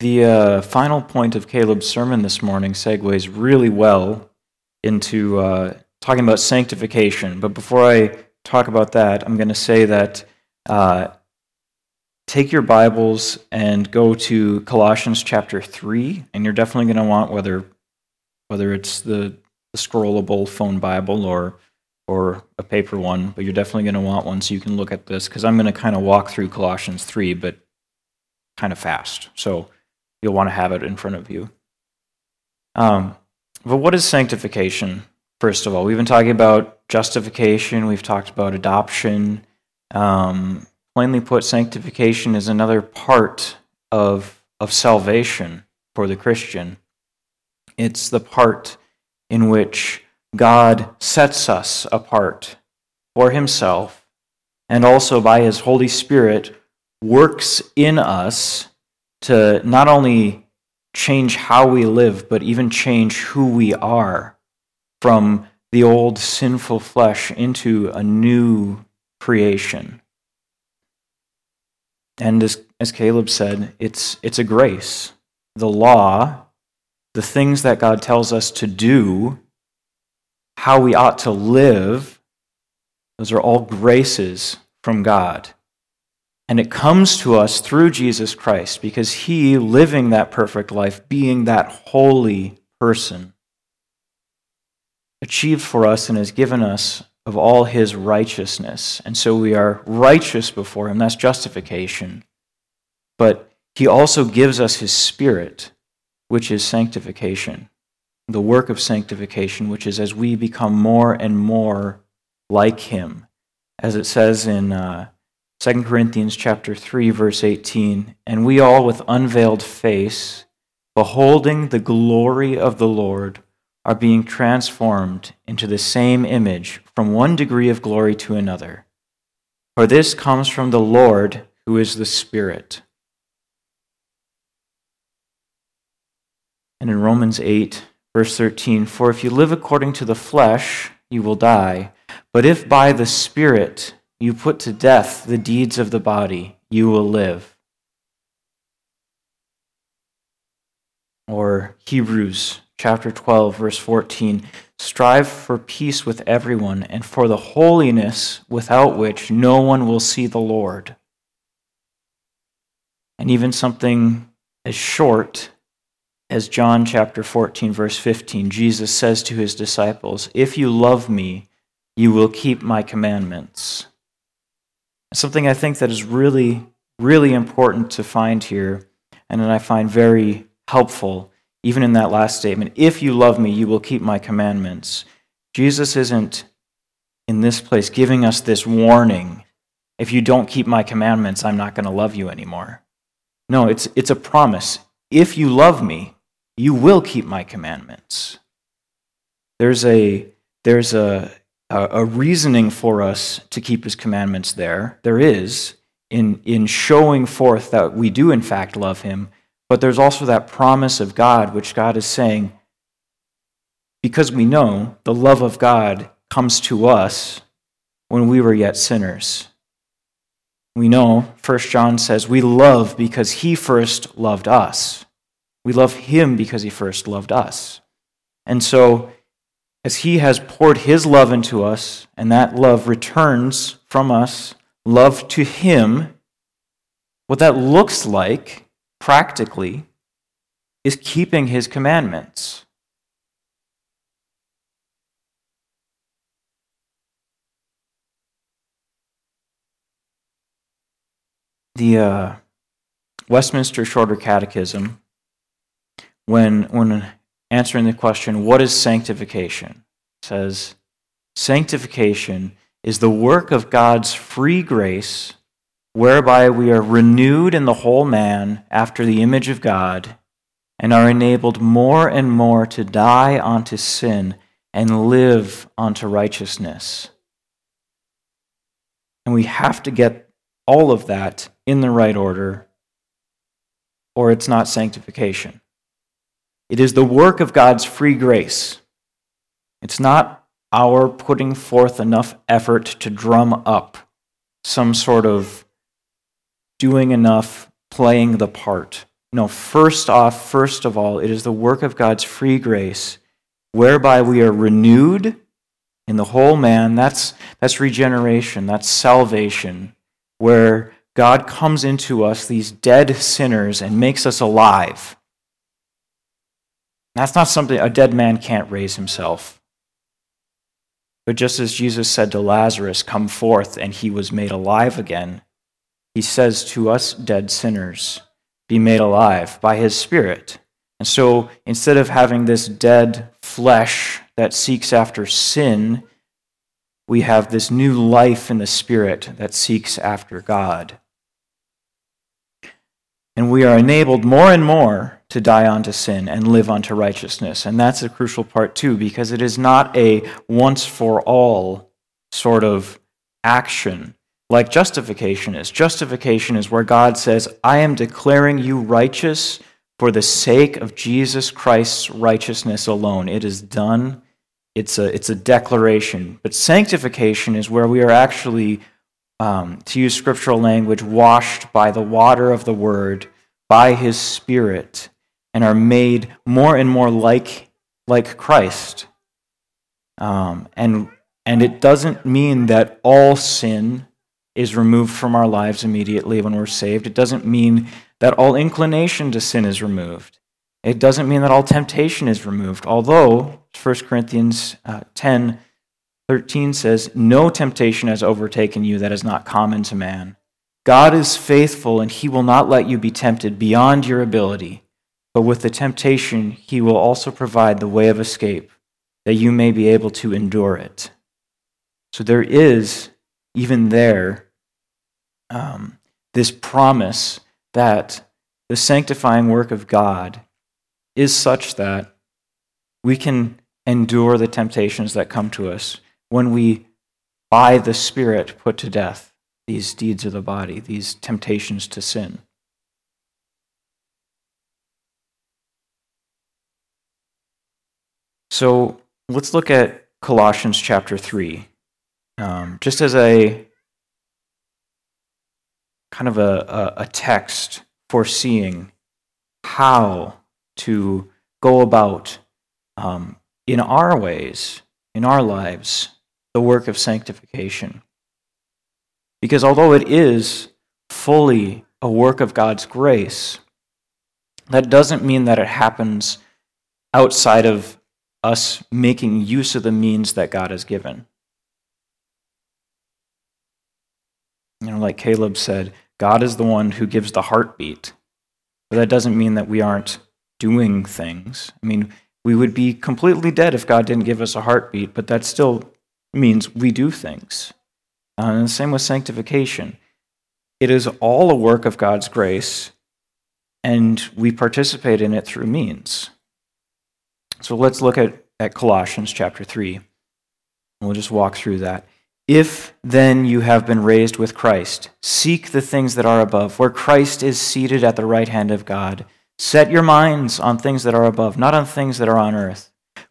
the uh, final point of Caleb's sermon this morning segues really well into uh, talking about sanctification. But before I talk about that, I'm going to say that uh, take your Bibles and go to Colossians chapter 3, and you're definitely going to want whether, whether it's the, the scrollable phone Bible or, or a paper one, but you're definitely going to want one so you can look at this because I'm going to kind of walk through Colossians 3, but kind of fast. So you'll want to have it in front of you. Um, but what is sanctification? First of all, we've been talking about justification, we've talked about adoption. Um, plainly put, sanctification is another part of, of salvation for the Christian. It's the part in which God sets us apart for Himself and also by His Holy Spirit works in us to not only change how we live, but even change who we are from the old sinful flesh into a new creation. And as, as Caleb said, it's, it's a grace. The law, the things that God tells us to do, how we ought to live, those are all graces from God. And it comes to us through Jesus Christ because he, living that perfect life, being that holy person, achieved for us and has given us of all his righteousness. And so we are righteous before him. That's justification. But he also gives us his spirit, which is sanctification. The work of sanctification, which is as we become more and more like him. As it says in uh, 2 Corinthians chapter 3 verse 18, and we all with unveiled face beholding the glory of the Lord are being transformed into the same image from one degree of glory to another. For this comes from the Lord who is the Spirit. And in Romans 8 verse 13, for if you live according to the flesh, you will die, but if by the Spirit you put to death the deeds of the body, you will live. Or Hebrews chapter 12, verse 14 Strive for peace with everyone and for the holiness without which no one will see the Lord. And even something as short as John chapter 14, verse 15, Jesus says to his disciples, If you love me, you will keep my commandments. Something I think that is really, really important to find here, and that I find very helpful, even in that last statement if you love me, you will keep my commandments. Jesus isn't in this place giving us this warning if you don't keep my commandments, I'm not going to love you anymore. No, it's, it's a promise. If you love me, you will keep my commandments. There's a, there's a, a reasoning for us to keep his commandments there. There is in, in showing forth that we do, in fact, love him. But there's also that promise of God, which God is saying, because we know the love of God comes to us when we were yet sinners. We know, 1 John says, we love because he first loved us. We love him because he first loved us. And so as He has poured His love into us, and that love returns from us, love to Him, what that looks like practically is keeping His commandments. The uh, Westminster Shorter Catechism, when, when answering the question, what is sanctification? It says, sanctification is the work of God's free grace whereby we are renewed in the whole man after the image of God and are enabled more and more to die unto sin and live unto righteousness. And we have to get all of that in the right order, or it's not sanctification. It is the work of God's free grace. It's not our putting forth enough effort to drum up some sort of doing enough, playing the part. No, first off, first of all, it is the work of God's free grace whereby we are renewed in the whole man. That's, that's regeneration, that's salvation, where God comes into us, these dead sinners, and makes us alive. That's not something a dead man can't raise himself. But just as Jesus said to Lazarus, Come forth, and he was made alive again, he says to us, dead sinners, Be made alive by his Spirit. And so instead of having this dead flesh that seeks after sin, we have this new life in the Spirit that seeks after God. And we are enabled more and more to die unto sin and live unto righteousness. And that's a crucial part, too, because it is not a once for all sort of action like justification is. Justification is where God says, I am declaring you righteous for the sake of Jesus Christ's righteousness alone. It is done. It's a, it's a declaration. But sanctification is where we are actually, um, to use scriptural language, washed by the water of the word, by his spirit, and are made more and more like, like Christ. Um, and, and it doesn't mean that all sin is removed from our lives immediately when we're saved. It doesn't mean that all inclination to sin is removed. It doesn't mean that all temptation is removed, although 1 Corinthians uh, 10 13 says, No temptation has overtaken you that is not common to man. God is faithful, and he will not let you be tempted beyond your ability. But with the temptation, he will also provide the way of escape, that you may be able to endure it. So there is, even there, um, this promise that the sanctifying work of God is such that we can endure the temptations that come to us when we, by the Spirit, put to death these deeds of the body, these temptations to sin. So let's look at Colossians chapter 3. Um, just as a kind of a, a, a text foreseeing how to go about um, in our ways, in our lives, the work of sanctification. Because although it is fully a work of God's grace, that doesn't mean that it happens outside of us making use of the means that God has given. You know, like Caleb said, God is the one who gives the heartbeat. But that doesn't mean that we aren't doing things. I mean, we would be completely dead if God didn't give us a heartbeat, but that still means we do things. And the same with sanctification. It is all a work of God's grace, and we participate in it through means. So let's look at, at Colossians chapter 3. And we'll just walk through that. If then you have been raised with Christ, seek the things that are above, where Christ is seated at the right hand of God. Set your minds on things that are above, not on things that are on earth.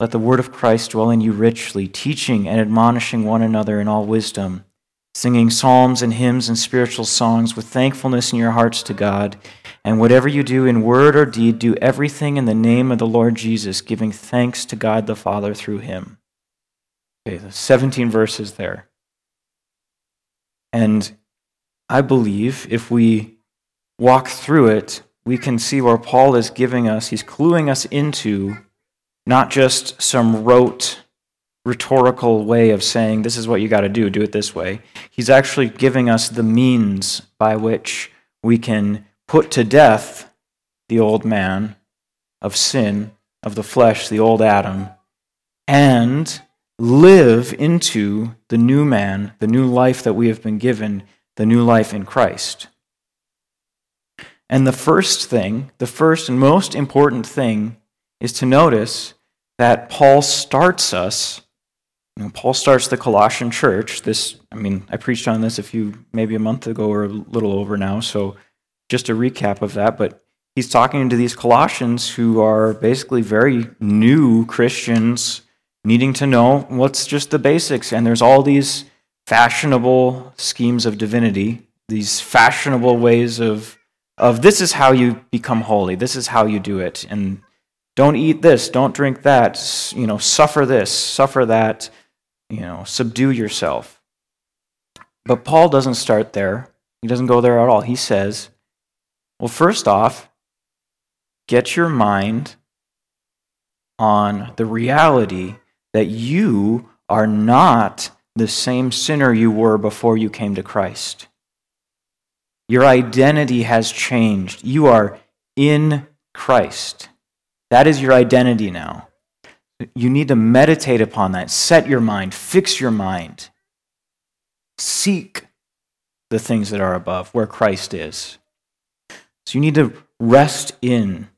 Let the word of Christ dwell in you richly, teaching and admonishing one another in all wisdom, singing psalms and hymns and spiritual songs with thankfulness in your hearts to God. And whatever you do in word or deed, do everything in the name of the Lord Jesus, giving thanks to God the Father through him. Okay, the 17 verses there. And I believe if we walk through it, we can see where Paul is giving us, he's cluing us into not just some rote rhetorical way of saying, this is what you got to do, do it this way. He's actually giving us the means by which we can put to death the old man of sin, of the flesh, the old Adam, and live into the new man, the new life that we have been given, the new life in Christ. And the first thing, the first and most important thing, is to notice that Paul starts us. You know, Paul starts the Colossian church. This, I mean, I preached on this a few, maybe a month ago or a little over now. So just a recap of that. But he's talking to these Colossians who are basically very new Christians, needing to know what's just the basics. And there's all these fashionable schemes of divinity, these fashionable ways of of this is how you become holy. This is how you do it. And don't eat this, don't drink that, you know, suffer this, suffer that, you know, subdue yourself. But Paul doesn't start there. He doesn't go there at all. He says, well, first off, get your mind on the reality that you are not the same sinner you were before you came to Christ. Your identity has changed. You are in Christ. That is your identity now. You need to meditate upon that. Set your mind, fix your mind. Seek the things that are above, where Christ is. So you need to rest in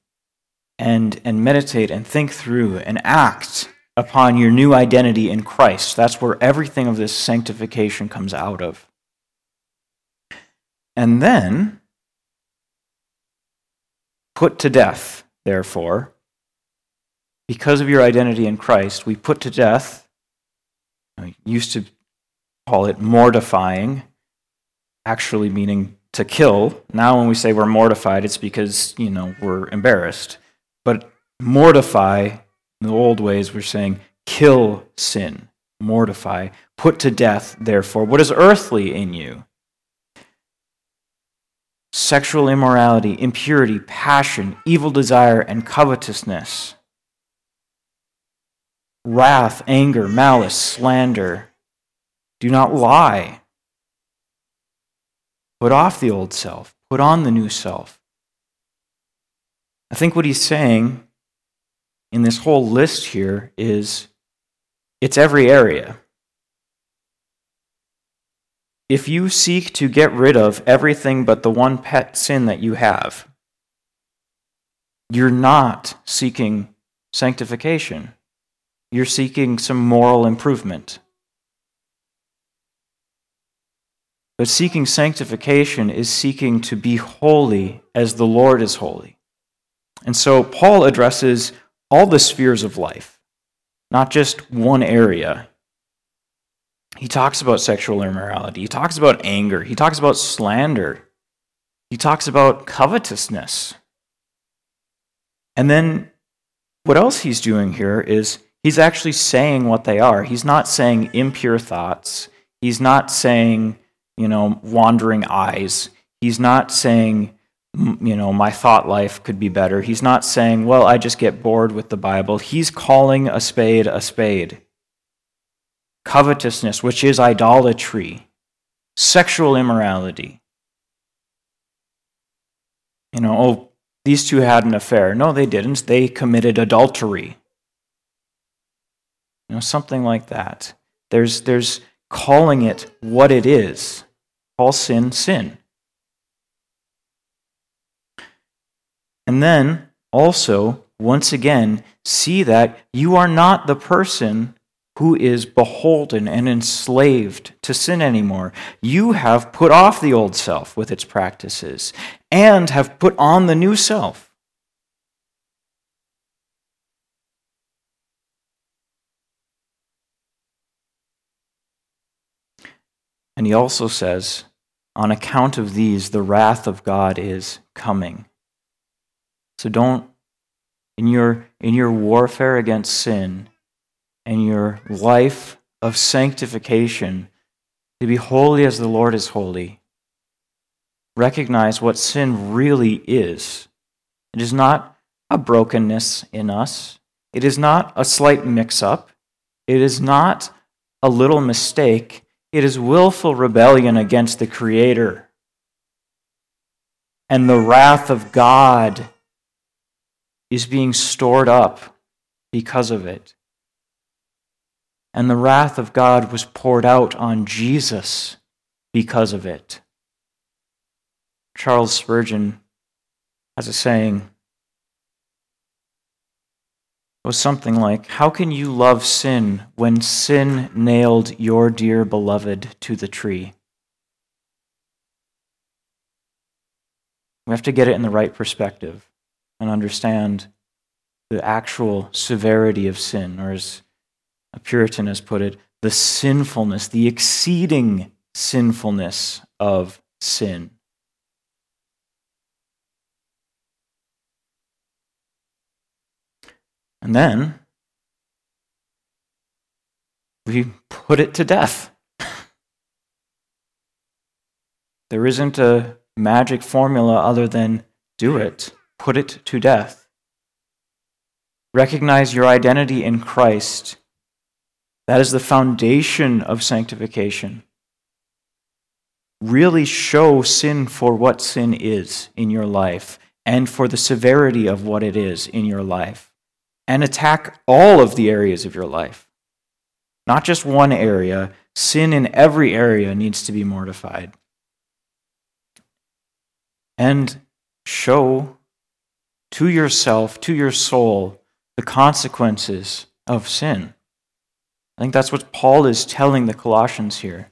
and, and meditate and think through and act upon your new identity in Christ. That's where everything of this sanctification comes out of. And then, put to death, therefore, because of your identity in Christ, we put to death, used to call it mortifying, actually meaning to kill. Now, when we say we're mortified, it's because, you know, we're embarrassed. But mortify, in the old ways, we're saying kill sin, mortify, put to death, therefore, what is earthly in you sexual immorality, impurity, passion, evil desire, and covetousness, wrath, anger, malice, slander. Do not lie. Put off the old self, put on the new self. I think what he's saying in this whole list here is it's every area. If you seek to get rid of everything but the one pet sin that you have, you're not seeking sanctification. You're seeking some moral improvement. But seeking sanctification is seeking to be holy as the Lord is holy. And so Paul addresses all the spheres of life, not just one area. He talks about sexual immorality. He talks about anger. He talks about slander. He talks about covetousness. And then what else he's doing here is he's actually saying what they are. He's not saying impure thoughts. He's not saying, you know, wandering eyes. He's not saying, you know, my thought life could be better. He's not saying, well, I just get bored with the Bible. He's calling a spade a spade covetousness, which is idolatry, sexual immorality. You know, oh, these two had an affair. No, they didn't. They committed adultery. Know, something like that. There's, there's calling it what it is. Call sin sin. And then also, once again, see that you are not the person who is beholden and enslaved to sin anymore. You have put off the old self with its practices and have put on the new self. And he also says, on account of these, the wrath of God is coming. So don't, in your, in your warfare against sin and your life of sanctification, to be holy as the Lord is holy, recognize what sin really is. It is not a brokenness in us, it is not a slight mix up, it is not a little mistake. It is willful rebellion against the Creator. And the wrath of God is being stored up because of it. And the wrath of God was poured out on Jesus because of it. Charles Spurgeon has a saying was something like How can you love sin when sin nailed your dear beloved to the tree? We have to get it in the right perspective and understand the actual severity of sin, or as a Puritan has put it, the sinfulness, the exceeding sinfulness of sin. And then we put it to death. there isn't a magic formula other than do it, put it to death. Recognize your identity in Christ. That is the foundation of sanctification. Really show sin for what sin is in your life and for the severity of what it is in your life and attack all of the areas of your life. Not just one area, sin in every area needs to be mortified. And show to yourself, to your soul, the consequences of sin. I think that's what Paul is telling the Colossians here.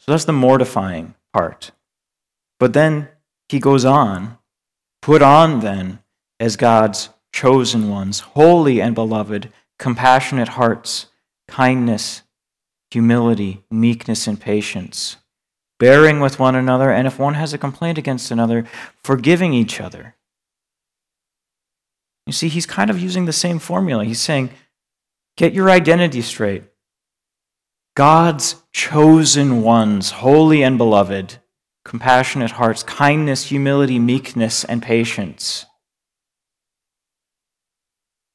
So that's the mortifying part. But then he goes on, put on then as God's chosen ones, holy and beloved, compassionate hearts, kindness, humility, meekness, and patience, bearing with one another, and if one has a complaint against another, forgiving each other. You see, he's kind of using the same formula. He's saying, get your identity straight. God's chosen ones, holy and beloved, compassionate hearts, kindness, humility, meekness, and patience.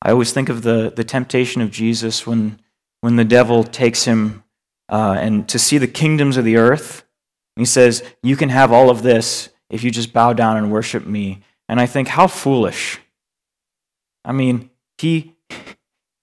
I always think of the, the temptation of Jesus when, when the devil takes him uh, and to see the kingdoms of the earth. He says, You can have all of this if you just bow down and worship me. And I think, how foolish. I mean, he,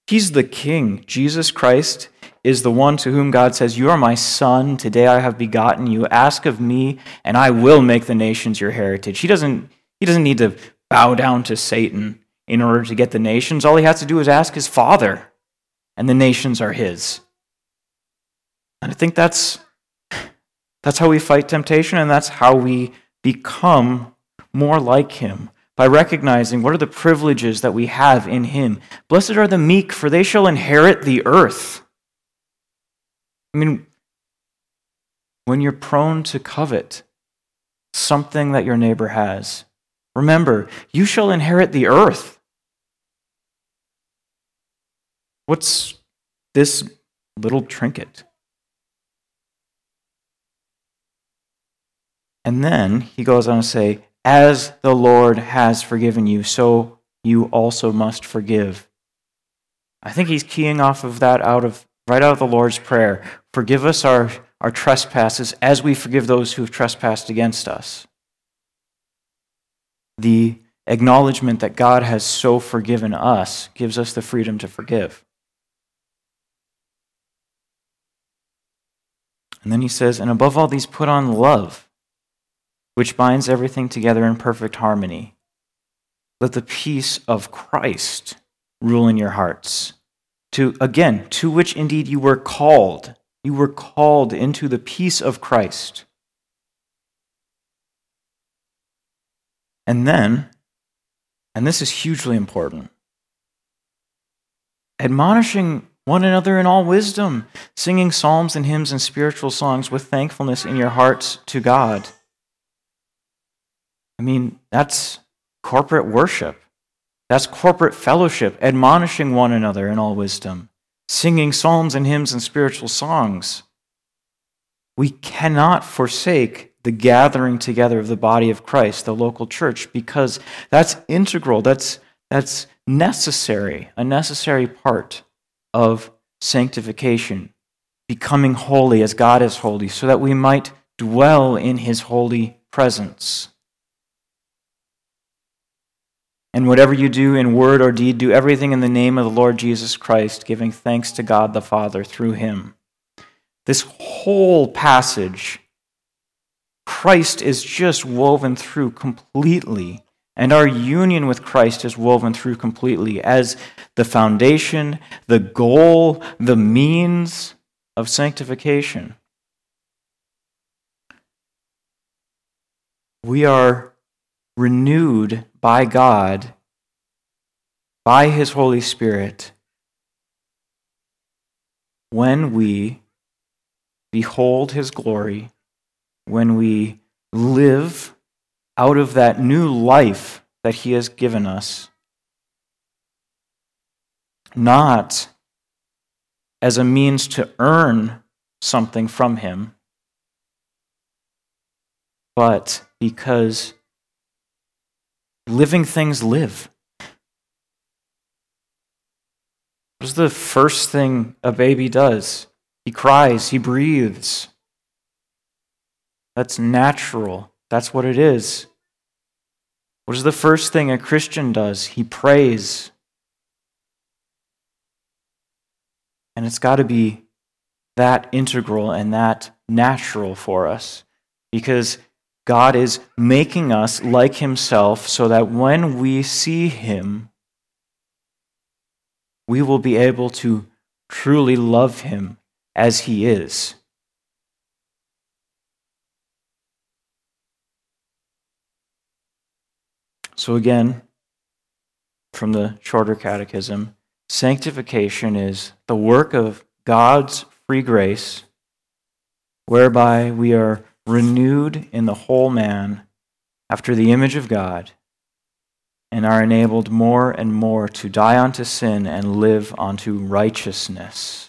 he's the king. Jesus Christ is the one to whom God says, You are my son. Today I have begotten you. Ask of me, and I will make the nations your heritage. He doesn't, he doesn't need to bow down to Satan in order to get the nations. All he has to do is ask his father, and the nations are his. And I think that's, that's how we fight temptation, and that's how we become more like him by recognizing what are the privileges that we have in him. Blessed are the meek, for they shall inherit the earth. I mean, when you're prone to covet something that your neighbor has, remember, you shall inherit the earth. What's this little trinket? And then he goes on to say, As the Lord has forgiven you, so you also must forgive. I think he's keying off of that out of right out of the Lord's Prayer. Forgive us our, our trespasses as we forgive those who have trespassed against us. The acknowledgement that God has so forgiven us gives us the freedom to forgive. And then he says, And above all these, put on love, which binds everything together in perfect harmony. Let the peace of Christ rule in your hearts. To, again, to which indeed you were called. You were called into the peace of Christ. And then, and this is hugely important, admonishing one another in all wisdom, singing psalms and hymns and spiritual songs with thankfulness in your hearts to God. I mean, that's corporate worship. That's corporate fellowship, admonishing one another in all wisdom, singing psalms and hymns and spiritual songs. We cannot forsake the gathering together of the body of Christ, the local church, because that's integral, that's, that's necessary, a necessary part of sanctification, becoming holy as God is holy, so that we might dwell in his holy presence. And whatever you do in word or deed, do everything in the name of the Lord Jesus Christ, giving thanks to God the Father through him. This whole passage, Christ is just woven through completely. And our union with Christ is woven through completely as the foundation, the goal, the means of sanctification. We are renewed by God, by His Holy Spirit, when we behold His glory, when we live out of that new life that He has given us, not as a means to earn something from Him, but because living things live. What's the first thing a baby does? He cries, he breathes. That's natural. That's what it is. What is the first thing a Christian does? He prays. And it's got to be that integral and that natural for us because God is making us like Himself so that when we see Him, we will be able to truly love Him as He is. So, again, from the shorter catechism, sanctification is the work of God's free grace, whereby we are renewed in the whole man after the image of God, and are enabled more and more to die unto sin and live unto righteousness.